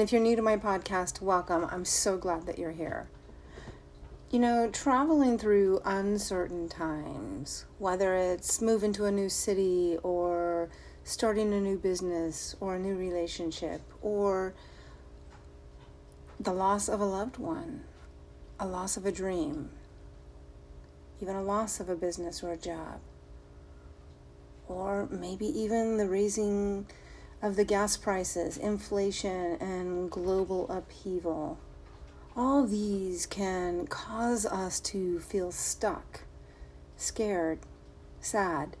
And if you're new to my podcast, welcome. I'm so glad that you're here. You know, traveling through uncertain times, whether it's moving to a new city or starting a new business or a new relationship or the loss of a loved one, a loss of a dream, even a loss of a business or a job, or maybe even the raising of the gas prices, inflation, and global upheaval all these can cause us to feel stuck, scared, sad,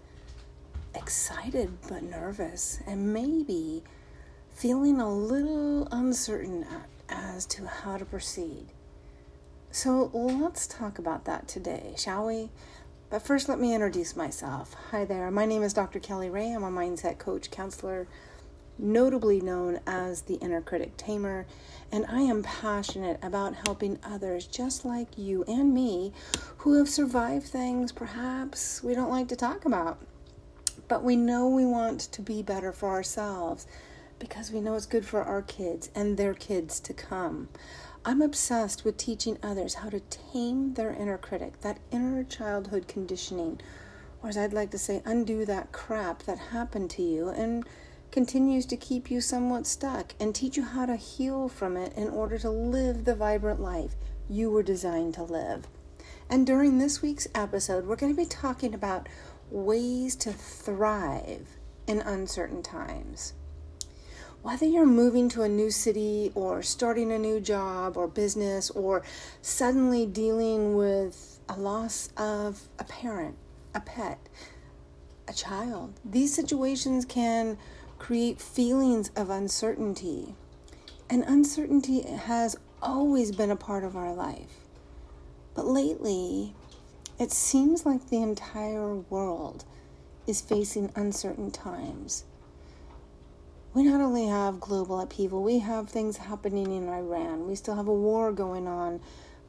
excited but nervous, and maybe feeling a little uncertain as to how to proceed. So let's talk about that today, shall we? But first, let me introduce myself. Hi there, my name is Dr. Kelly Ray. I'm a mindset coach, counselor, notably known as the inner critic tamer, and I am passionate about helping others just like you and me who have survived things perhaps we don't like to talk about. But we know we want to be better for ourselves because we know it's good for our kids and their kids to come. I'm obsessed with teaching others how to tame their inner critic, that inner childhood conditioning, or as I'd like to say, undo that crap that happened to you and continues to keep you somewhat stuck and teach you how to heal from it in order to live the vibrant life you were designed to live. And during this week's episode, we're going to be talking about ways to thrive in uncertain times. Whether you're moving to a new city or starting a new job or business or suddenly dealing with a loss of a parent, a pet, a child, these situations can create feelings of uncertainty. And uncertainty has always been a part of our life. But lately, it seems like the entire world is facing uncertain times. We not only have global upheaval, we have things happening in Iran. We still have a war going on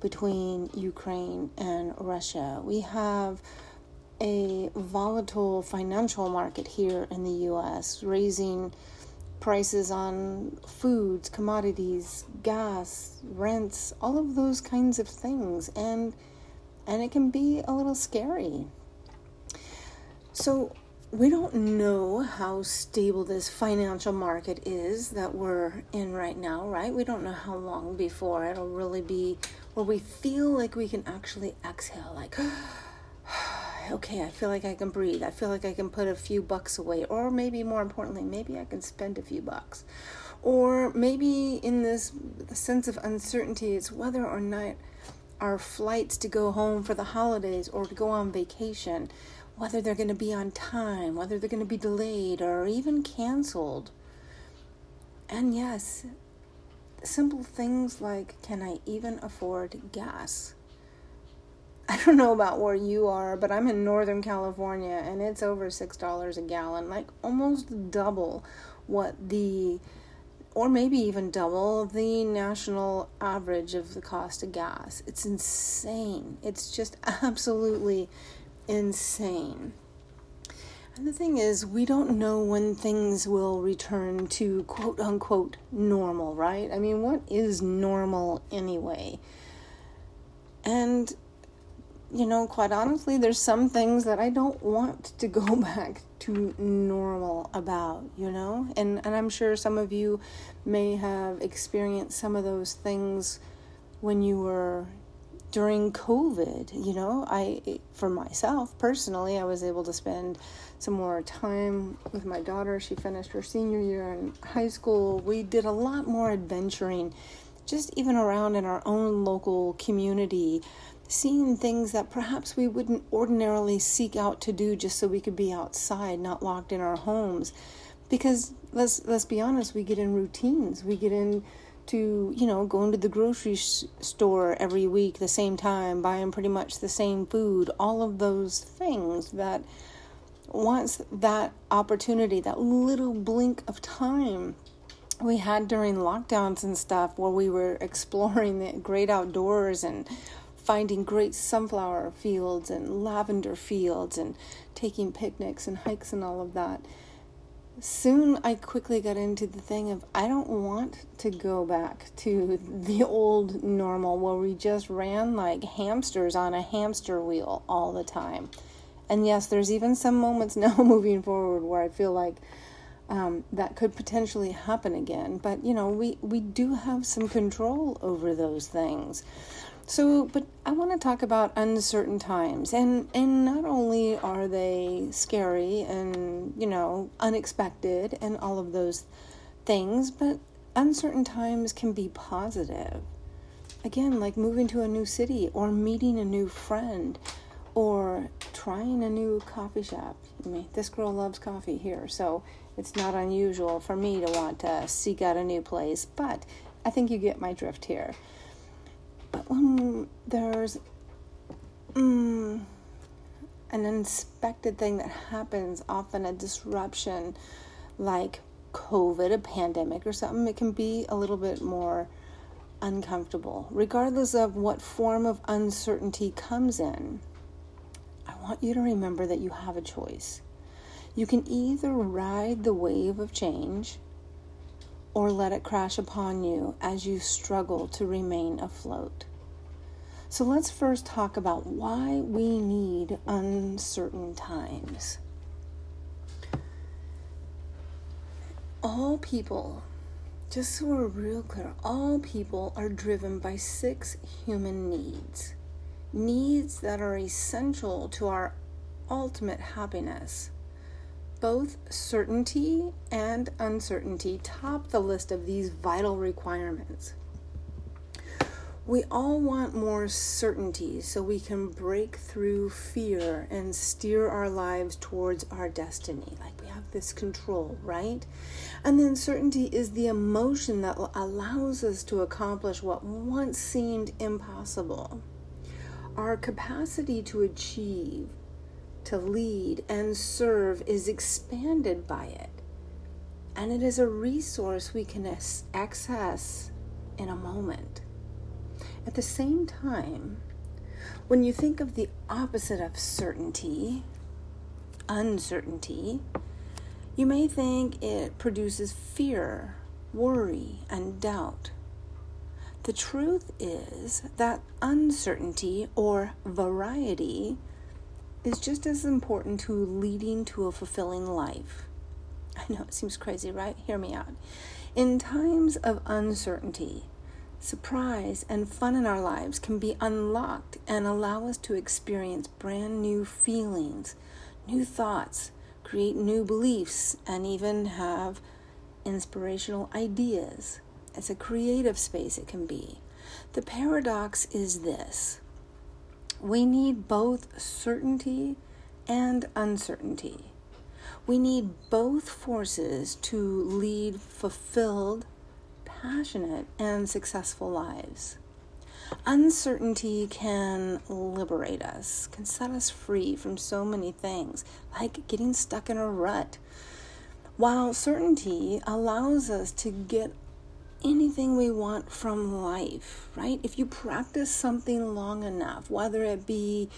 between Ukraine and Russia. We have a volatile financial market here in the US, raising prices on foods, commodities, gas, rents, all of those kinds of things. And and it can be a little scary. So we don't know how stable this financial market is that we're in right now, right? We don't know how long before it'll really be where we feel like we can actually exhale, like okay, I feel like I can breathe. I feel like I can put a few bucks away. Or maybe more importantly, maybe I can spend a few bucks. Or maybe in this sense of uncertainty, it's whether or not our flights to go home for the holidays or to go on vacation, whether they're going to be on time, whether they're going to be delayed or even canceled. And yes, simple things like can I even afford gas? I don't know about where you are, but I'm in Northern California and it's over $6 a gallon, like almost double what the, or maybe even double the national average of the cost of gas. It's insane. It's just absolutely insane. And the thing is, we don't know when things will return to quote unquote normal, right? I mean, what is normal anyway? And you know, quite honestly, there's some things that I don't want to go back to normal about, you know? And and I'm sure some of you may have experienced some of those things when you were during COVID, you know? I for myself personally, I was able to spend some more time with my daughter. She finished her senior year in high school. We did a lot more adventuring just even around in our own local community seeing things that perhaps we wouldn't ordinarily seek out to do just so we could be outside, not locked in our homes. Because let's let's be honest, we get in routines. We get in to you know going to the grocery sh- store every week the same time buying pretty much the same food all of those things that once that opportunity that little blink of time we had during lockdowns and stuff where we were exploring the great outdoors and finding great sunflower fields and lavender fields and taking picnics and hikes and all of that. soon I quickly got into the thing of I don't want to go back to the old normal where we just ran like hamsters on a hamster wheel all the time. And yes, there's even some moments now moving forward where I feel like um, that could potentially happen again. But you know, we we do have some control over those things. So, but I want to talk about uncertain times, and and not only are they scary and you know unexpected and all of those things, but uncertain times can be positive. Again, like moving to a new city or meeting a new friend or trying a new coffee shop. I mean, this girl loves coffee here, so it's not unusual for me to want to seek out a new place, but I think you get my drift here. But when there's mm, an unexpected thing that happens, often a disruption like COVID, a pandemic, or something, it can be a little bit more uncomfortable, regardless of what form of uncertainty comes in. I want you to remember that you have a choice. You can either ride the wave of change or let it crash upon you as you struggle to remain afloat. So let's first talk about why we need uncertain times. All people, just so we're real clear, all people are driven by six human needs. Needs that are essential to our ultimate happiness. Both certainty and uncertainty top the list of these vital requirements. We all want more certainty so we can break through fear and steer our lives towards our destiny. Like we have this control, right? And then certainty is the emotion that allows us to accomplish what once seemed impossible. Our capacity to achieve to lead and serve is expanded by it. And it is a resource we can access in a moment. At the same time, when you think of the opposite of certainty, uncertainty, you may think it produces fear, worry, and doubt. The truth is that uncertainty or variety is just as important to leading to a fulfilling life. I know it seems crazy, right? Hear me out. In times of uncertainty, surprise and fun in our lives can be unlocked and allow us to experience brand new feelings, new thoughts, create new beliefs, and even have inspirational ideas. It's a creative space, it can be. The paradox is this we need both certainty and uncertainty. We need both forces to lead fulfilled, passionate, and successful lives. Uncertainty can liberate us, can set us free from so many things, like getting stuck in a rut. While certainty allows us to get anything we want from life, right? If you practice something long enough, whether it be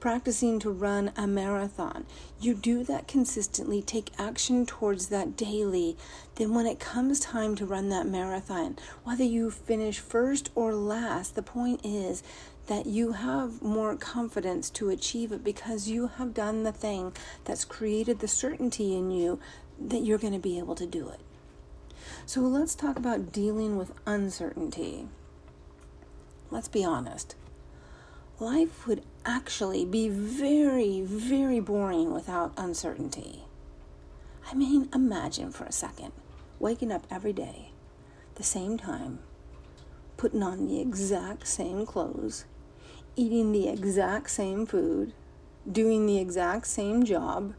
practicing to run a marathon, you do that consistently, take action towards that daily, then when it comes time to run that marathon, whether you finish first or last, the point is that you have more confidence to achieve it because you have done the thing that's created the certainty in you that you're going to be able to do it. So let's talk about dealing with uncertainty. Let's be honest. Life would actually be very, very boring without uncertainty. I mean, imagine for a second waking up every day, the same time, putting on the exact same clothes, eating the exact same food, doing the exact same job,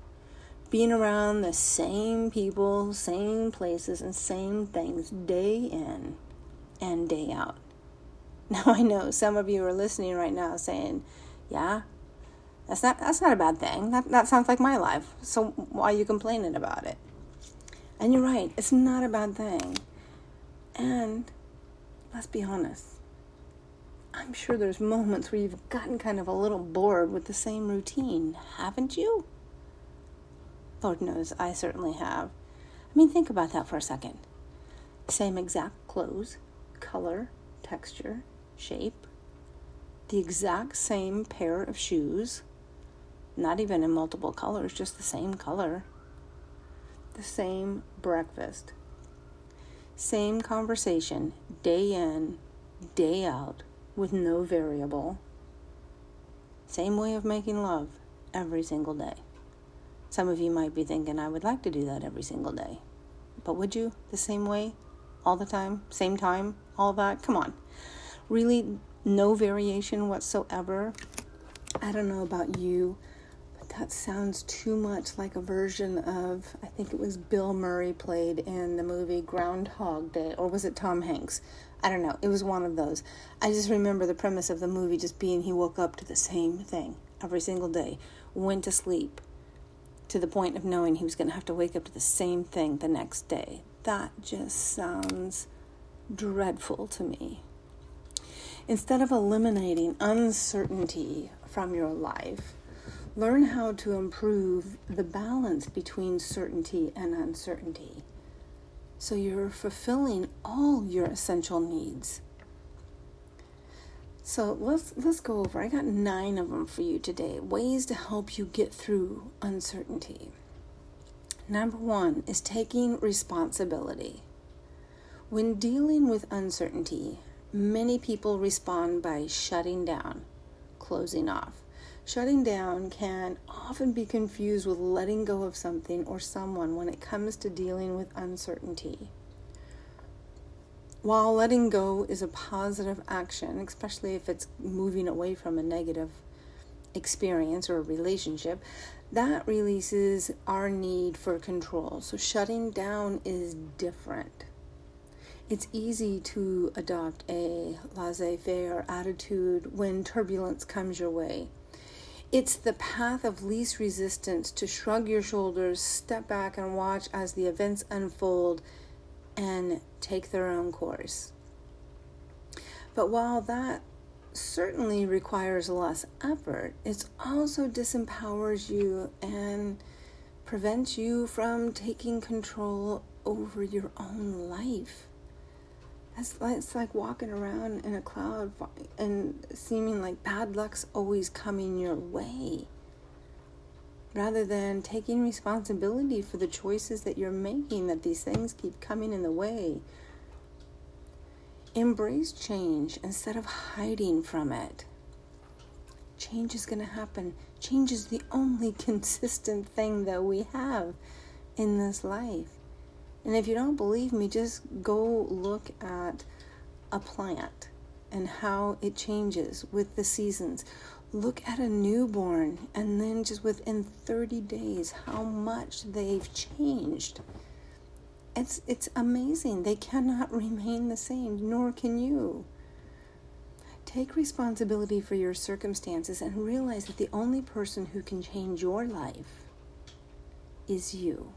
being around the same people, same places, and same things day in and day out. Now I know some of you are listening right now saying, "Yeah, that's not that's not a bad thing. That that sounds like my life. So why are you complaining about it?" And you're right, it's not a bad thing. And let's be honest. I'm sure there's moments where you've gotten kind of a little bored with the same routine, haven't you? Lord knows I certainly have. I mean, think about that for a second. Same exact clothes, color, texture, shape, the exact same pair of shoes, not even in multiple colors, just the same color, the same breakfast, same conversation, day in, day out, with no variable, same way of making love every single day. Some of you might be thinking, I would like to do that every single day. But would you? The same way? All the time? Same time? All that? Come on. Really, no variation whatsoever? I don't know about you, but that sounds too much like a version of, I think it was Bill Murray played in the movie Groundhog Day, or was it Tom Hanks? I don't know. It was one of those. I just remember the premise of the movie just being he woke up to the same thing every single day, went to sleep to the point of knowing he was going to have to wake up to the same thing the next day. That just sounds dreadful to me. Instead of eliminating uncertainty from your life, learn how to improve the balance between certainty and uncertainty. So you're fulfilling all your essential needs. So let's let's go over. I got 9 of them for you today. Ways to help you get through uncertainty. Number 1 is taking responsibility. When dealing with uncertainty, many people respond by shutting down, closing off. Shutting down can often be confused with letting go of something or someone when it comes to dealing with uncertainty. While letting go is a positive action, especially if it's moving away from a negative experience or a relationship, that releases our need for control. So shutting down is different. It's easy to adopt a laissez faire attitude when turbulence comes your way. It's the path of least resistance to shrug your shoulders, step back, and watch as the events unfold and take their own course. But while that certainly requires less effort, it also disempowers you and prevents you from taking control over your own life. It's like, it's like walking around in a cloud and seeming like bad luck's always coming your way. Rather than taking responsibility for the choices that you're making, that these things keep coming in the way. Embrace change instead of hiding from it. Change is going to happen. Change is the only consistent thing that we have in this life. And if you don't believe me, just go look at a plant and how it changes with the seasons. Look at a newborn, and then just within 30 days, how much they've changed. It's, it's amazing. They cannot remain the same, nor can you. Take responsibility for your circumstances and realize that the only person who can change your life is you,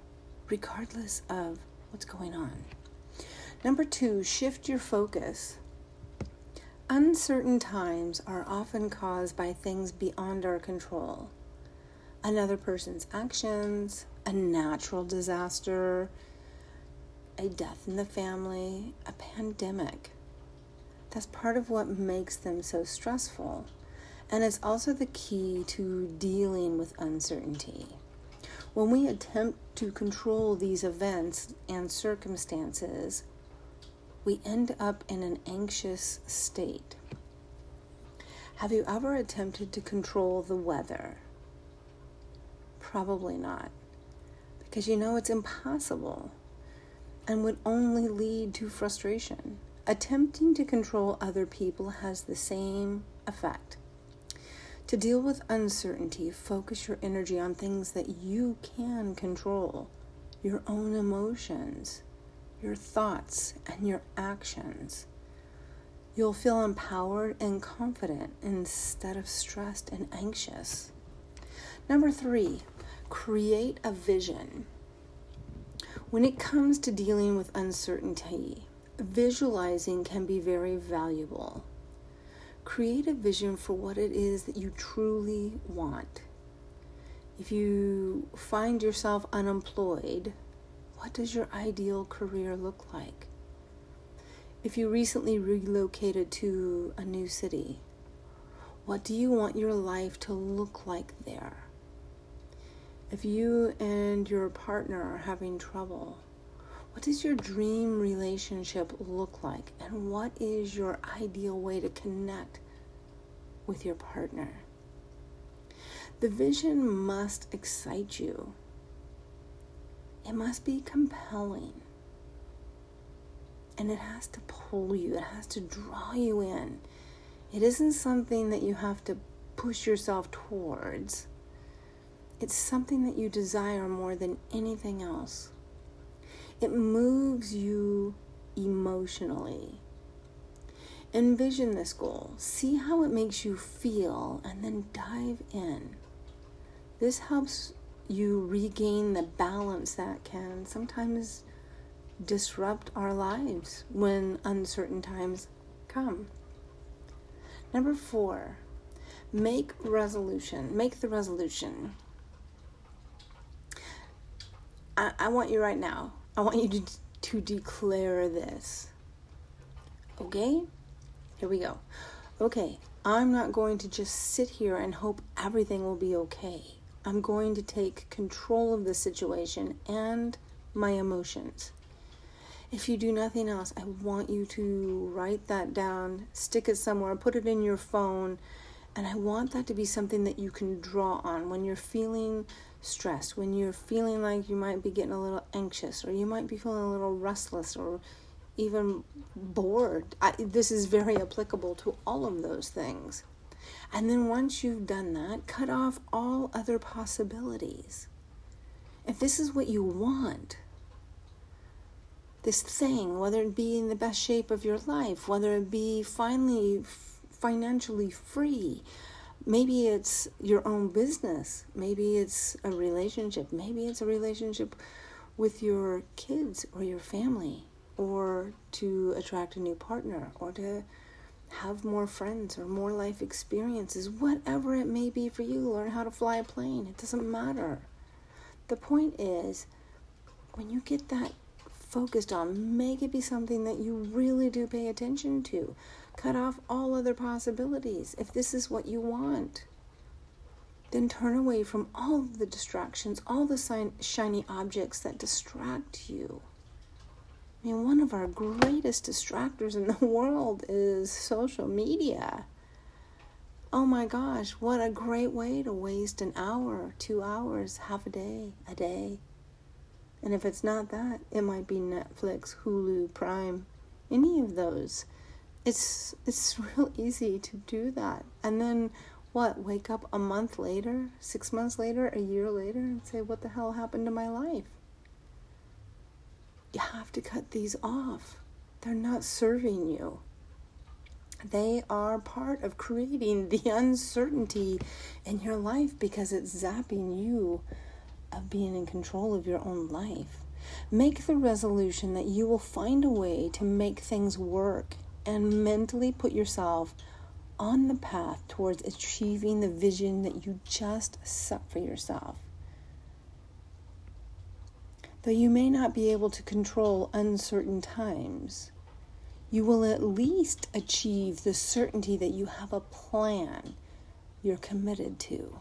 regardless of what's going on. Number two, shift your focus. Uncertain times are often caused by things beyond our control. Another person's actions, a natural disaster, a death in the family, a pandemic. That's part of what makes them so stressful. And it's also the key to dealing with uncertainty. When we attempt to control these events and circumstances, we end up in an anxious state. Have you ever attempted to control the weather? Probably not, because you know it's impossible and would only lead to frustration. Attempting to control other people has the same effect. To deal with uncertainty, focus your energy on things that you can control your own emotions, your thoughts, and your actions. You'll feel empowered and confident instead of stressed and anxious. Number three, create a vision. When it comes to dealing with uncertainty, visualizing can be very valuable. Create a vision for what it is that you truly want. If you find yourself unemployed, What does your ideal career look like? If you recently relocated to a new city, what do you want your life to look like there? If you and your partner are having trouble, what does your dream relationship look like? And what is your ideal way to connect with your partner? The vision must excite you, it must be compelling and it has to pull you, it has to draw you in. It isn't something that you have to push yourself towards, it's something that you desire more than anything else. It moves you emotionally. Envision this goal, see how it makes you feel, and then dive in. This helps you regain the balance that can sometimes disrupt our lives when uncertain times come. Number four, make resolution. Make the resolution. I, I want you right now, I want you to, to declare this. Okay? Here we go. Okay, I'm not going to just sit here and hope everything will be okay. I'm going to take control of the situation and my emotions. If you do nothing else, I want you to write that down, stick it somewhere, put it in your phone, and I want that to be something that you can draw on when you're feeling stressed, when you're feeling like you might be getting a little anxious, or you might be feeling a little restless, or even bored. I, this is very applicable to all of those things. And then once you've done that, cut off all other possibilities. If this is what you want, this thing, whether it be in the best shape of your life, whether it be finally f- financially free, maybe it's your own business, maybe it's a relationship, maybe it's a relationship with your kids or your family, or to attract a new partner, or to have more friends or more life experiences, whatever it may be for you, learn how to fly a plane. It doesn't matter. The point is, when you get that focused on. Make it be something that you really do pay attention to. Cut off all other possibilities. If this is what you want, then turn away from all the distractions, all the shiny objects that distract you. I mean, one of our greatest distractors in the world is social media. Oh my gosh, what a great way to waste an hour, two hours, half a day, a day. And if it's not that, it might be Netflix, Hulu, Prime, any of those. It's it's real easy to do that. And then what? Wake up a month later, 6 months later, a year later and say what the hell happened to my life? You have to cut these off. They're not serving you. They are part of creating the uncertainty in your life because it's zapping you of being in control of your own life. Make the resolution that you will find a way to make things work and mentally put yourself on the path towards achieving the vision that you just set for yourself. Though you may not be able to control uncertain times, you will at least achieve the certainty that you have a plan you're committed to.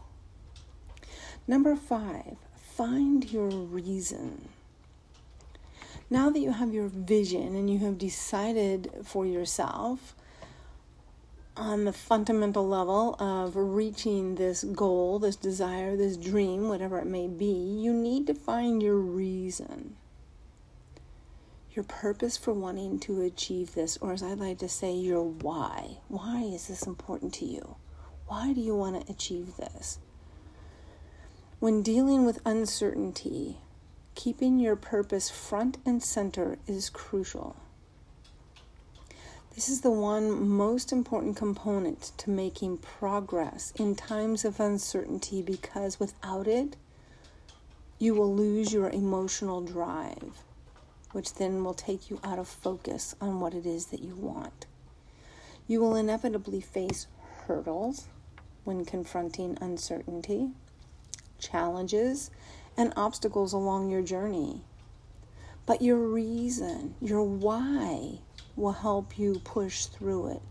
Number five, find your reason. Now that you have your vision and you have decided for yourself on the fundamental level of reaching this goal, this desire, this dream, whatever it may be, you need to find your reason. Your purpose for wanting to achieve this, or as I like to say, your why. Why is this important to you? Why do you want to achieve this? When dealing with uncertainty, keeping your purpose front and center is crucial. This is the one most important component to making progress in times of uncertainty because without it, you will lose your emotional drive, which then will take you out of focus on what it is that you want. You will inevitably face hurdles when confronting uncertainty challenges, and obstacles along your journey. But your reason, your why, will help you push through it.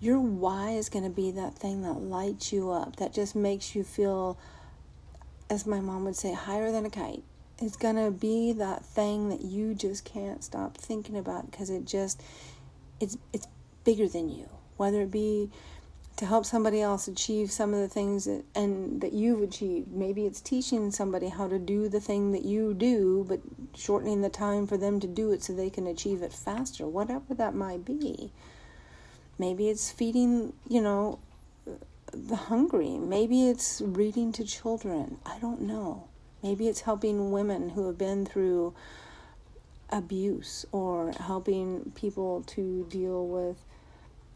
Your why is going to be that thing that lights you up, that just makes you feel, as my mom would say, higher than a kite. It's going to be that thing that you just can't stop thinking about because it just, it's, it's bigger than you. Whether it be to help somebody else achieve some of the things that and that you've achieved. Maybe it's teaching somebody how to do the thing that you do, but shortening the time for them to do it so they can achieve it faster. Whatever that might be. Maybe it's feeding, you know, the hungry. Maybe it's reading to children. I don't know. Maybe it's helping women who have been through abuse or helping people to deal with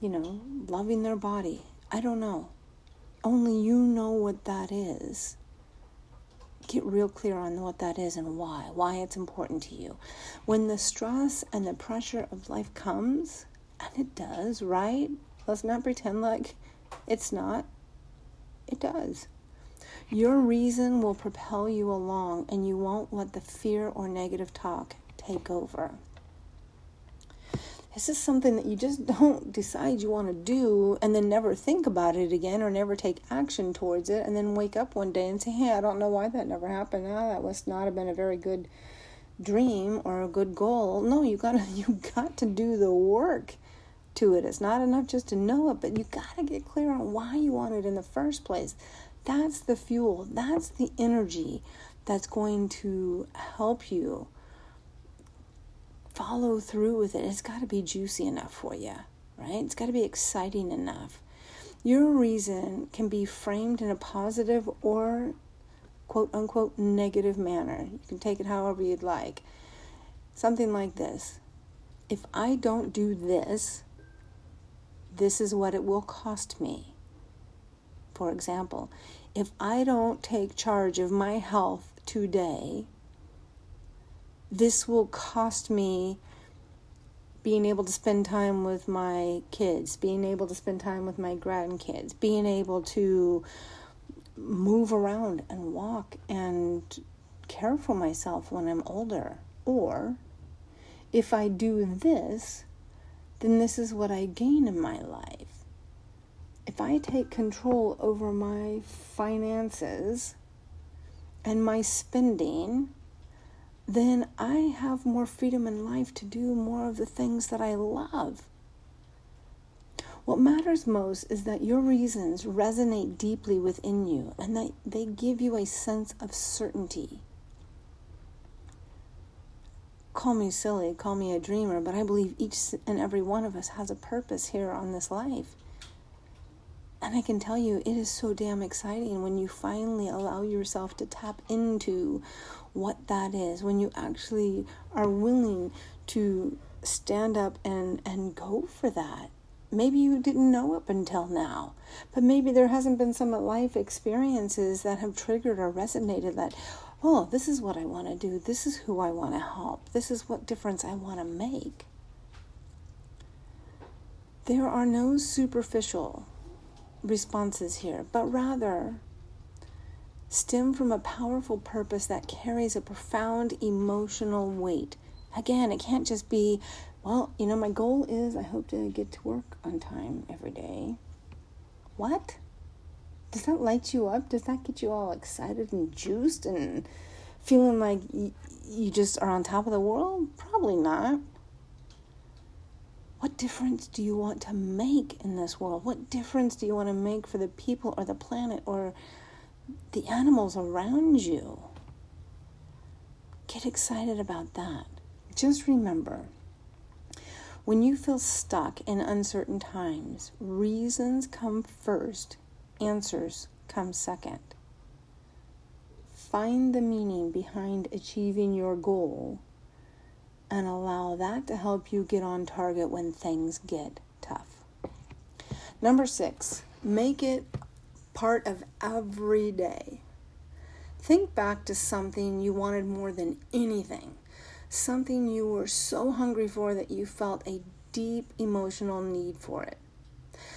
you know, loving their body. I don't know. Only you know what that is. Get real clear on what that is and why, why it's important to you. When the stress and the pressure of life comes, and it does, right? Let's not pretend like it's not. It does. Your reason will propel you along, and you won't let the fear or negative talk take over. This is something that you just don't decide you want to do and then never think about it again or never take action towards it and then wake up one day and say, hey, I don't know why that never happened. Ah, that must not have been a very good dream or a good goal. No, you gotta you got to do the work to it. It's not enough just to know it, but you gotta get clear on why you want it in the first place. That's the fuel. That's the energy that's going to help you follow through with it. It's got to be juicy enough for you, right? It's got to be exciting enough. Your reason can be framed in a positive or quote unquote negative manner. You can take it however you'd like. Something like this If I don't do this, this is what it will cost me. For example, if I don't take charge of my health today, this will cost me being able to spend time with my kids, being able to spend time with my grandkids, being able to move around and walk and care for myself when I'm older. Or if I do this, then this is what I gain in my life. If I take control over my finances and my spending, then I have more freedom in life to do more of the things that I love. What matters most is that your reasons resonate deeply within you and that they give you a sense of certainty. Call me silly, call me a dreamer, but I believe each and every one of us has a purpose here on this life. And I can tell you, it is so damn exciting when you finally allow yourself to tap into what that is, when you actually are willing to stand up and, and go for that. Maybe you didn't know up until now, but maybe there hasn't been some life experiences that have triggered or resonated that, oh, this is what I want to do. This is who I want to help. This is what difference I want to make. There are no superficial responses here, but rather stem from a powerful purpose that carries a profound emotional weight. Again, it can't just be, well, you know, my goal is I hope to get to work on time every day. What? Does that light you up? Does that get you all excited and juiced and feeling like you just are on top of the world? Probably not. What difference do you want to make in this world? What difference do you want to make for the people or the planet or the animals around you. Get excited about that. Just remember when you feel stuck in uncertain times, reasons come first, answers come second. Find the meaning behind achieving your goal and allow that to help you get on target when things get tough. Number six, make it part of every day. Think back to something you wanted more than anything, something you were so hungry for that you felt a deep emotional need for it,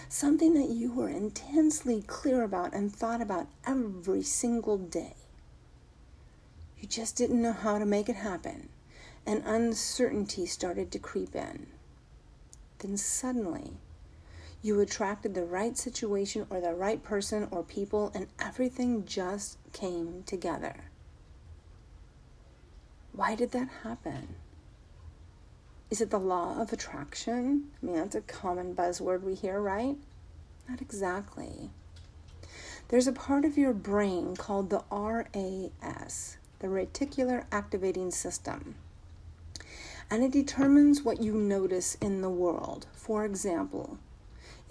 something that you were intensely clear about and thought about every single day. You just didn't know how to make it happen, and uncertainty started to creep in. Then suddenly, you attracted the right situation or the right person or people, and everything just came together. Why did that happen? Is it the law of attraction? I mean, that's a common buzzword we hear, right? Not exactly. There's a part of your brain called the RAS, the reticular activating system. And it determines what you notice in the world. For example,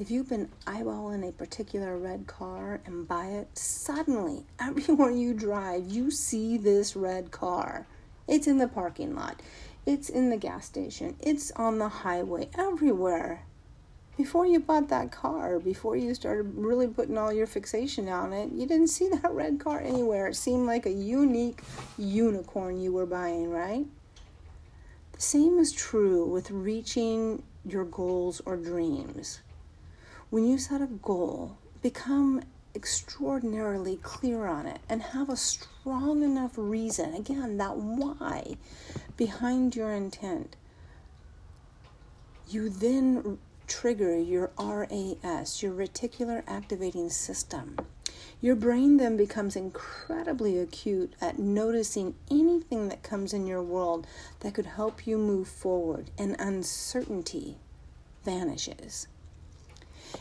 if you've been eyeballing a particular red car and buy it, suddenly, everywhere you drive, you see this red car. It's in the parking lot, it's in the gas station, it's on the highway, everywhere. Before you bought that car, before you started really putting all your fixation on it, you didn't see that red car anywhere. It seemed like a unique unicorn you were buying, right? The same is true with reaching your goals or dreams. When you set a goal, become extraordinarily clear on it and have a strong enough reason, again, that why behind your intent. You then trigger your RAS, your reticular activating system. Your brain then becomes incredibly acute at noticing anything that comes in your world that could help you move forward, and uncertainty vanishes.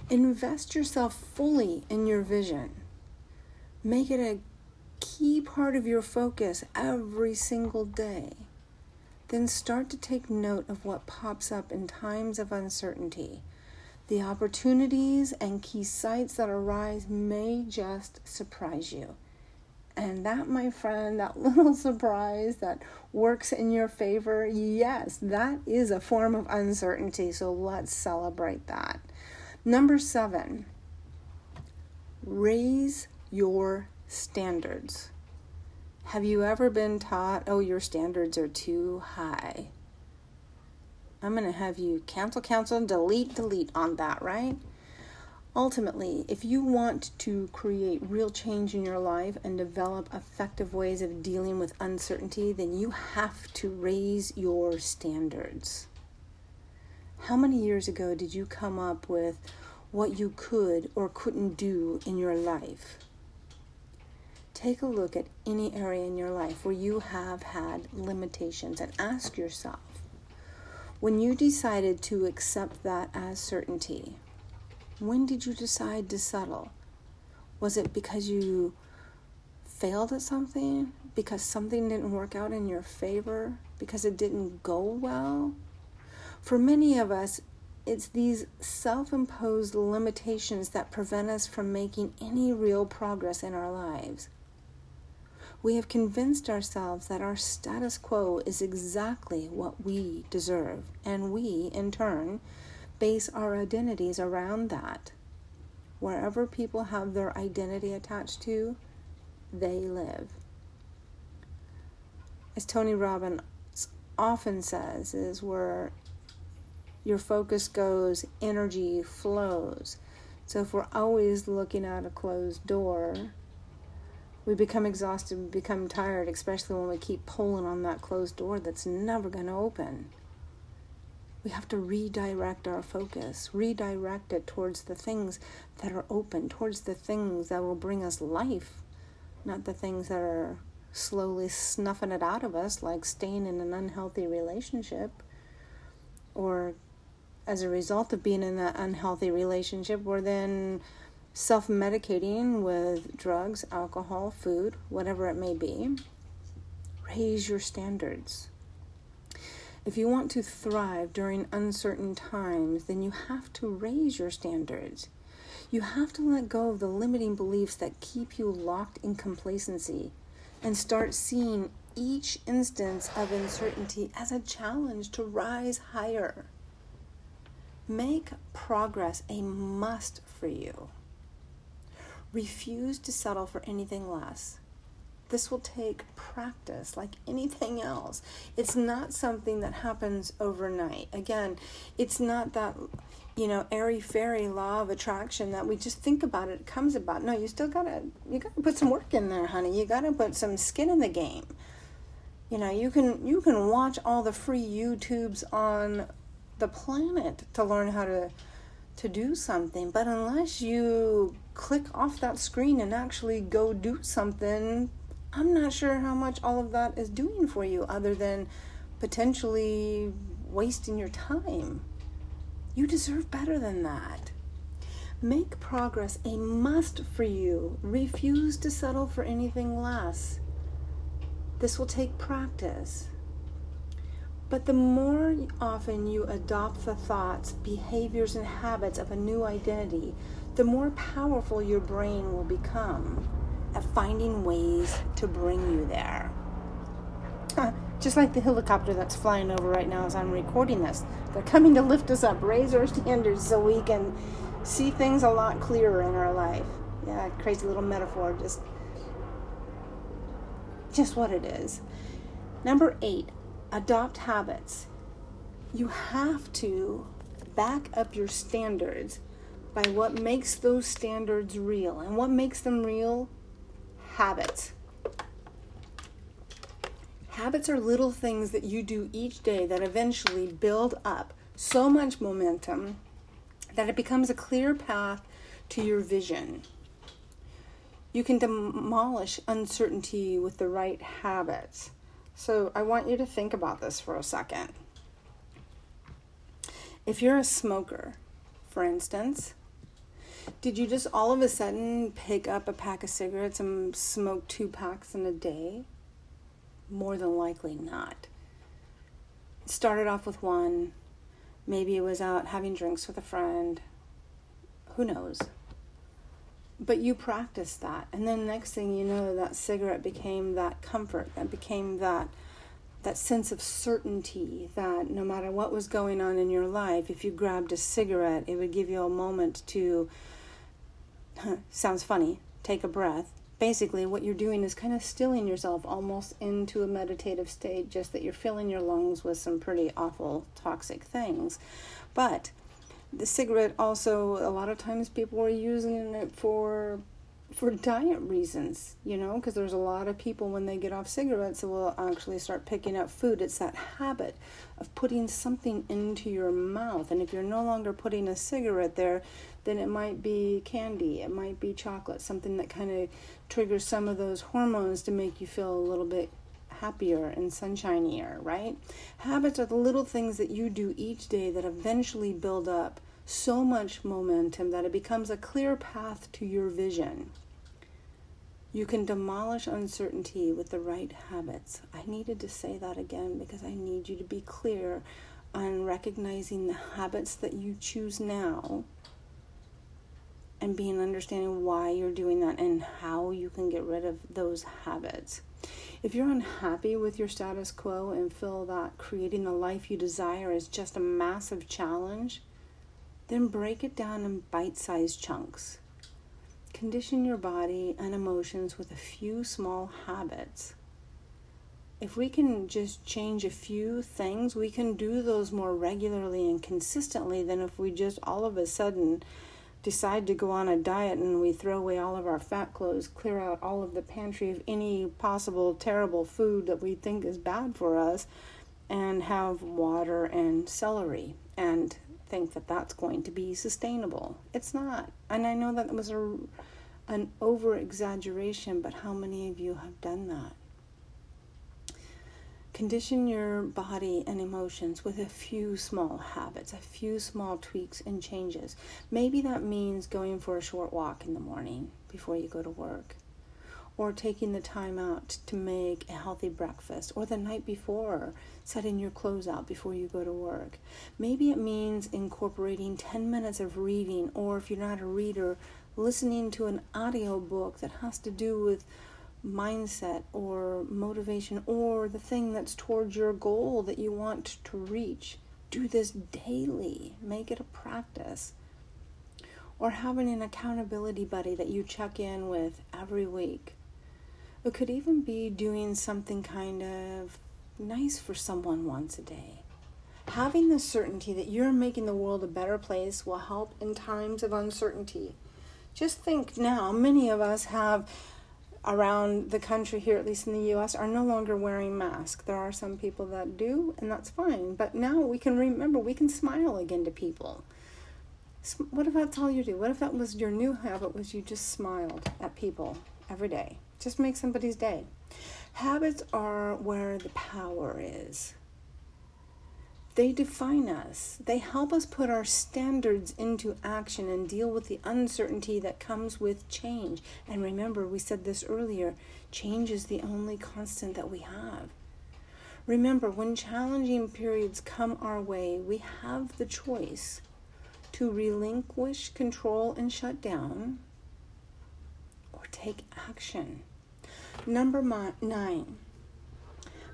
Invest yourself fully in your vision. Make it a key part of your focus every single day. Then start to take note of what pops up in times of uncertainty. The opportunities and key sights that arise may just surprise you. And that, my friend, that little surprise that works in your favor, yes, that is a form of uncertainty. So let's celebrate that. Number seven, raise your standards. Have you ever been taught, oh, your standards are too high? I'm going to have you cancel, cancel, delete, delete on that, right? Ultimately, if you want to create real change in your life and develop effective ways of dealing with uncertainty, then you have to raise your standards. How many years ago did you come up with what you could or couldn't do in your life? Take a look at any area in your life where you have had limitations and ask yourself when you decided to accept that as certainty, when did you decide to settle? Was it because you failed at something? Because something didn't work out in your favor? Because it didn't go well? For many of us, it's these self imposed limitations that prevent us from making any real progress in our lives. We have convinced ourselves that our status quo is exactly what we deserve, and we, in turn, base our identities around that. Wherever people have their identity attached to, they live. As Tony Robbins often says, is where your focus goes, energy flows. So if we're always looking at a closed door, we become exhausted, we become tired, especially when we keep pulling on that closed door that's never going to open. We have to redirect our focus, redirect it towards the things that are open, towards the things that will bring us life, not the things that are slowly snuffing it out of us, like staying in an unhealthy relationship or as a result of being in that unhealthy relationship, we're then self medicating with drugs, alcohol, food, whatever it may be. Raise your standards. If you want to thrive during uncertain times, then you have to raise your standards. You have to let go of the limiting beliefs that keep you locked in complacency and start seeing each instance of uncertainty as a challenge to rise higher. Make progress a must for you. Refuse to settle for anything less. This will take practice like anything else. It's not something that happens overnight. Again, it's not that, you know, airy fairy law of attraction that we just think about it, it comes about. No, you still gotta you gotta put some work in there, honey. You gotta put some skin in the game. You know, you can you can watch all the free YouTubes on the planet to learn how to to do something, but unless you click off that screen and actually go do something, I'm not sure how much all of that is doing for you other than potentially wasting your time. You deserve better than that. Make progress a must for you. Refuse to settle for anything less. This will take practice. But the more often you adopt the thoughts, behaviors, and habits of a new identity, the more powerful your brain will become at finding ways to bring you there. Ah, just like the helicopter that's flying over right now as I'm recording this. They're coming to lift us up, raise our standards so we can see things a lot clearer in our life. Yeah, crazy little metaphor, just just what it is. Number 8, adopt habits. You have to back up your standards by what makes those standards real. And what makes them real? Habits. Habits are little things that you do each day that eventually build up so much momentum that it becomes a clear path to your vision. You can demolish uncertainty with the right habits. So I want you to think about this for a second. If you're a smoker, for instance, did you just all of a sudden pick up a pack of cigarettes and smoke two packs in a day? More than likely not. Started off with one, maybe it was out having drinks with a friend, who knows? But you practice that, and then next thing you know, that cigarette became that comfort, that became that that sense of certainty that no matter what was going on in your life, if you grabbed a cigarette, it would give you a moment to, sounds funny, take a breath, basically what you're doing is kind of stilling yourself almost into a meditative state just that you're filling your lungs with some pretty awful toxic things. But the cigarette also a lot of times people are using it for for diet reasons, you know, because there's a lot of people when they get off cigarettes that will actually start picking up food. It's that habit of putting something into your mouth. And if you're no longer putting a cigarette there, then it might be candy, it might be chocolate, something that kind of triggers some of those hormones to make you feel a little bit happier and sunshinier, right? Habits are the little things that you do each day that eventually build up so much momentum that it becomes a clear path to your vision. You can demolish uncertainty with the right habits. I needed to say that again because I need you to be clear on recognizing the habits that you choose now and being understanding why you're doing that and how you can get rid of those habits. If you're unhappy with your status quo and feel that creating the life you desire is just a massive challenge, then break it down in bite sized chunks. Condition your body and emotions with a few small habits. If we can just change a few things, we can do those more regularly and consistently than if we just all of a sudden decide to go on a diet and we throw away all of our fat clothes, clear out all of the pantry of any possible terrible food that we think is bad for us, and have water and celery and think that that's going to be sustainable. It's not. And I know that was a, an over exaggeration, but how many of you have done that? Condition your body and emotions with a few small habits, a few small tweaks and changes. Maybe that means going for a short walk in the morning before you go to work or taking the time out to make a healthy breakfast, or the night before, setting your clothes out before you go to work. Maybe it means incorporating 10 minutes of reading, or if you're not a reader, listening to an audio book that has to do with mindset or motivation or the thing that's towards your goal that you want to reach. Do this daily, make it a practice. Or having an accountability buddy that you check in with every week. It could even be doing something kind of nice for someone once a day. Having the certainty that you're making the world a better place will help in times of uncertainty. Just think now, many of us have around the country here, at least in the US, are no longer wearing masks. There are some people that do, and that's fine. But now we can remember, we can smile again to people. What if that's all you do? What if that was your new habit was you just smiled at people every day? Just make somebody's day. Habits are where the power is. They define us. They help us put our standards into action and deal with the uncertainty that comes with change. And remember, we said this earlier change is the only constant that we have. Remember, when challenging periods come our way, we have the choice to relinquish control and shut down or take action. Number nine,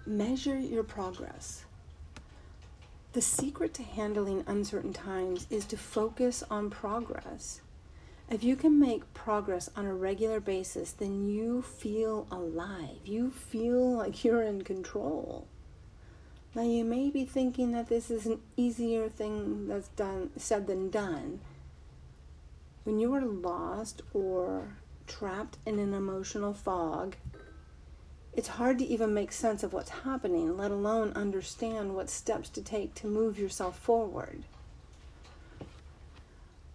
measure your progress. The secret to handling uncertain times is to focus on progress. If you can make progress on a regular basis, then you feel alive. You feel like you're in control. Now you may be thinking that this is an easier thing that's done said than done. When you are lost or trapped in an emotional fog, it's hard to even make sense of what's happening, let alone understand what steps to take to move yourself forward.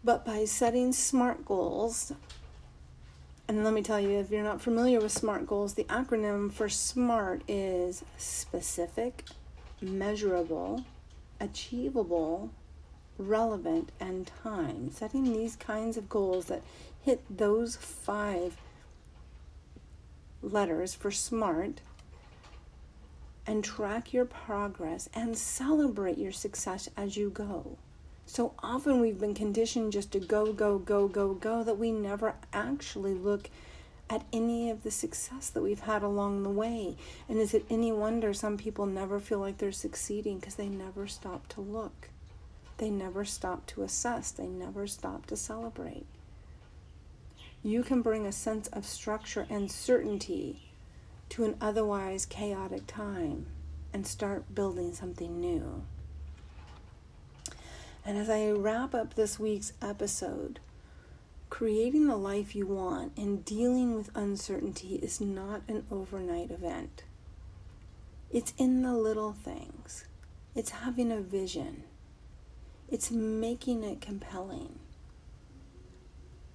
But by setting SMART goals, and let me tell you, if you're not familiar with SMART goals, the acronym for SMART is specific, measurable, achievable, relevant, and time. Setting these kinds of goals that hit those five letters for SMART and track your progress and celebrate your success as you go. So often we've been conditioned just to go, go, go, go, go that we never actually look at any of the success that we've had along the way. And is it any wonder some people never feel like they're succeeding because they never stop to look? They never stop to assess, they never stop to celebrate you can bring a sense of structure and certainty to an otherwise chaotic time and start building something new. And as I wrap up this week's episode, creating the life you want and dealing with uncertainty is not an overnight event. It's in the little things, it's having a vision, it's making it compelling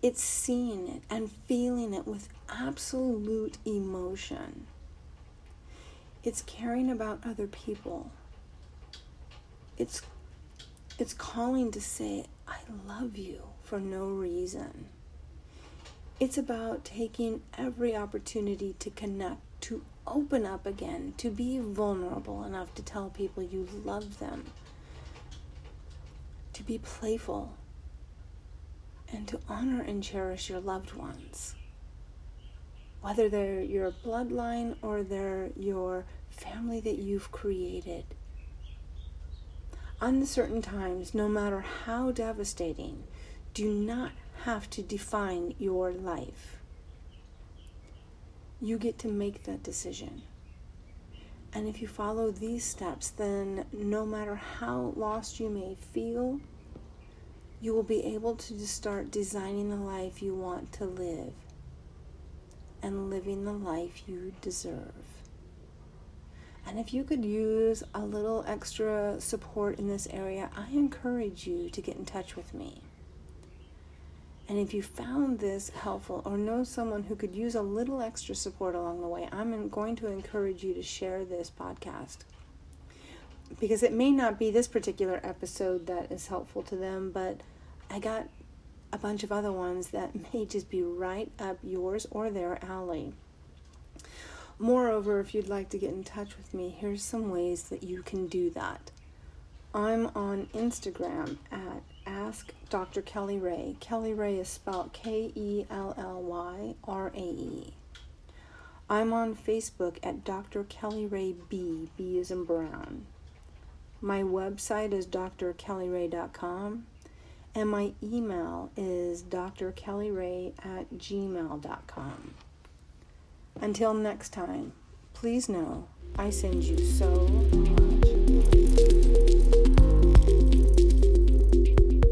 it's seeing it and feeling it with absolute emotion. It's caring about other people. It's it's calling to say I love you for no reason. It's about taking every opportunity to connect, to open up again, to be vulnerable enough to tell people you love them, to be playful, and to honor and cherish your loved ones. Whether they're your bloodline or they're your family that you've created. Uncertain times, no matter how devastating, do not have to define your life. You get to make that decision. And if you follow these steps, then no matter how lost you may feel, you will be able to start designing the life you want to live and living the life you deserve. And if you could use a little extra support in this area, I encourage you to get in touch with me. And if you found this helpful or know someone who could use a little extra support along the way, I'm going to encourage you to share this podcast. Because it may not be this particular episode that is helpful to them, but I got a bunch of other ones that may just be right up yours or their alley. Moreover, if you'd like to get in touch with me, here's some ways that you can do that. I'm on Instagram at Ask Dr. Kelly Rae. Kelly Rae is spelled K E L L Y R A E. I'm on Facebook at Dr. Kelly Rae B. B is in Brown. My website is drkellyrae.com and my email is drkellyray at gmail.com. Until next time, please know I send you so much.